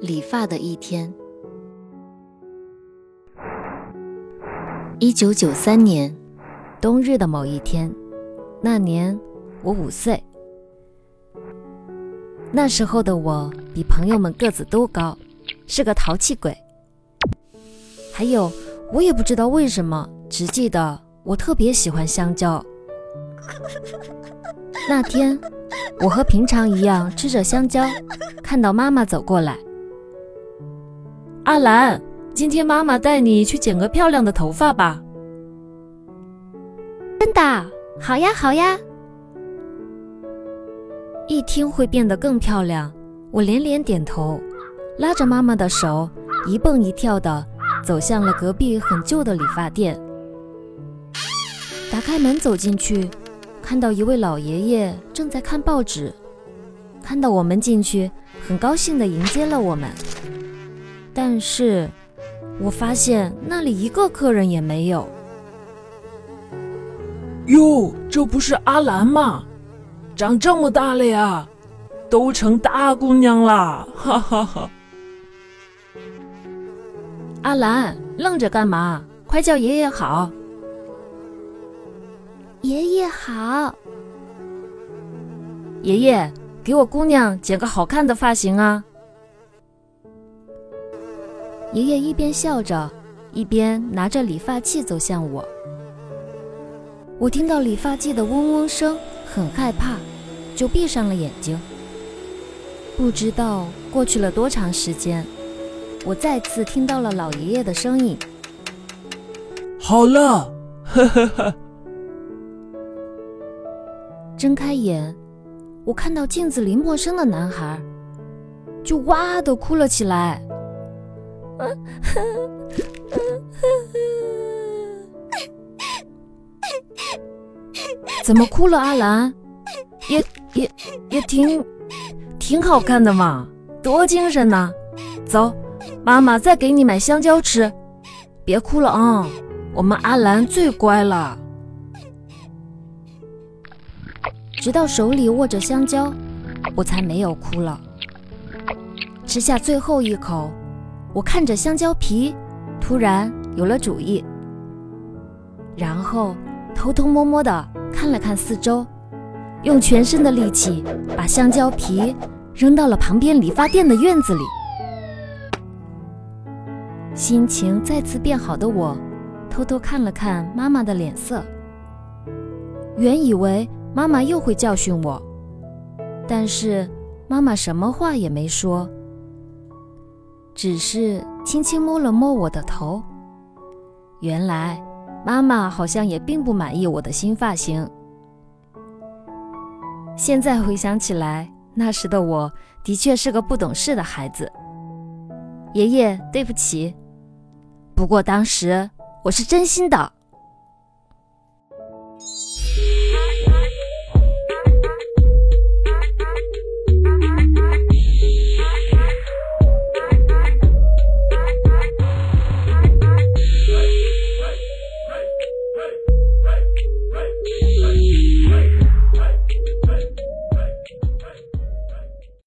理发的一天。一九九三年冬日的某一天，那年我五岁。那时候的我比朋友们个子都高，是个淘气鬼。还有，我也不知道为什么，只记得我特别喜欢香蕉。那天，我和平常一样吃着香蕉，看到妈妈走过来。阿兰，今天妈妈带你去剪个漂亮的头发吧。真的？好呀，好呀。一听会变得更漂亮，我连连点头，拉着妈妈的手，一蹦一跳的走向了隔壁很旧的理发店。打开门走进去。看到一位老爷爷正在看报纸，看到我们进去，很高兴地迎接了我们。但是，我发现那里一个客人也没有。哟，这不是阿兰吗？长这么大了呀，都成大姑娘了，哈哈哈！阿兰，愣着干嘛？快叫爷爷好！爷爷好，爷爷给我姑娘剪个好看的发型啊！爷爷一边笑着，一边拿着理发器走向我。我听到理发器的嗡嗡声，很害怕，就闭上了眼睛。不知道过去了多长时间，我再次听到了老爷爷的声音：“好了，呵呵呵。”睁开眼，我看到镜子里陌生的男孩，就哇的哭了起来。怎么哭了，阿兰？也也也挺挺好看的嘛，多精神呐！走，妈妈再给你买香蕉吃。别哭了啊，我们阿兰最乖了。直到手里握着香蕉，我才没有哭了。吃下最后一口，我看着香蕉皮，突然有了主意。然后偷偷摸摸地看了看四周，用全身的力气把香蕉皮扔到了旁边理发店的院子里。心情再次变好的我，偷偷看了看妈妈的脸色，原以为。妈妈又会教训我，但是妈妈什么话也没说，只是轻轻摸了摸我的头。原来妈妈好像也并不满意我的新发型。现在回想起来，那时的我的确是个不懂事的孩子。爷爷，对不起，不过当时我是真心的。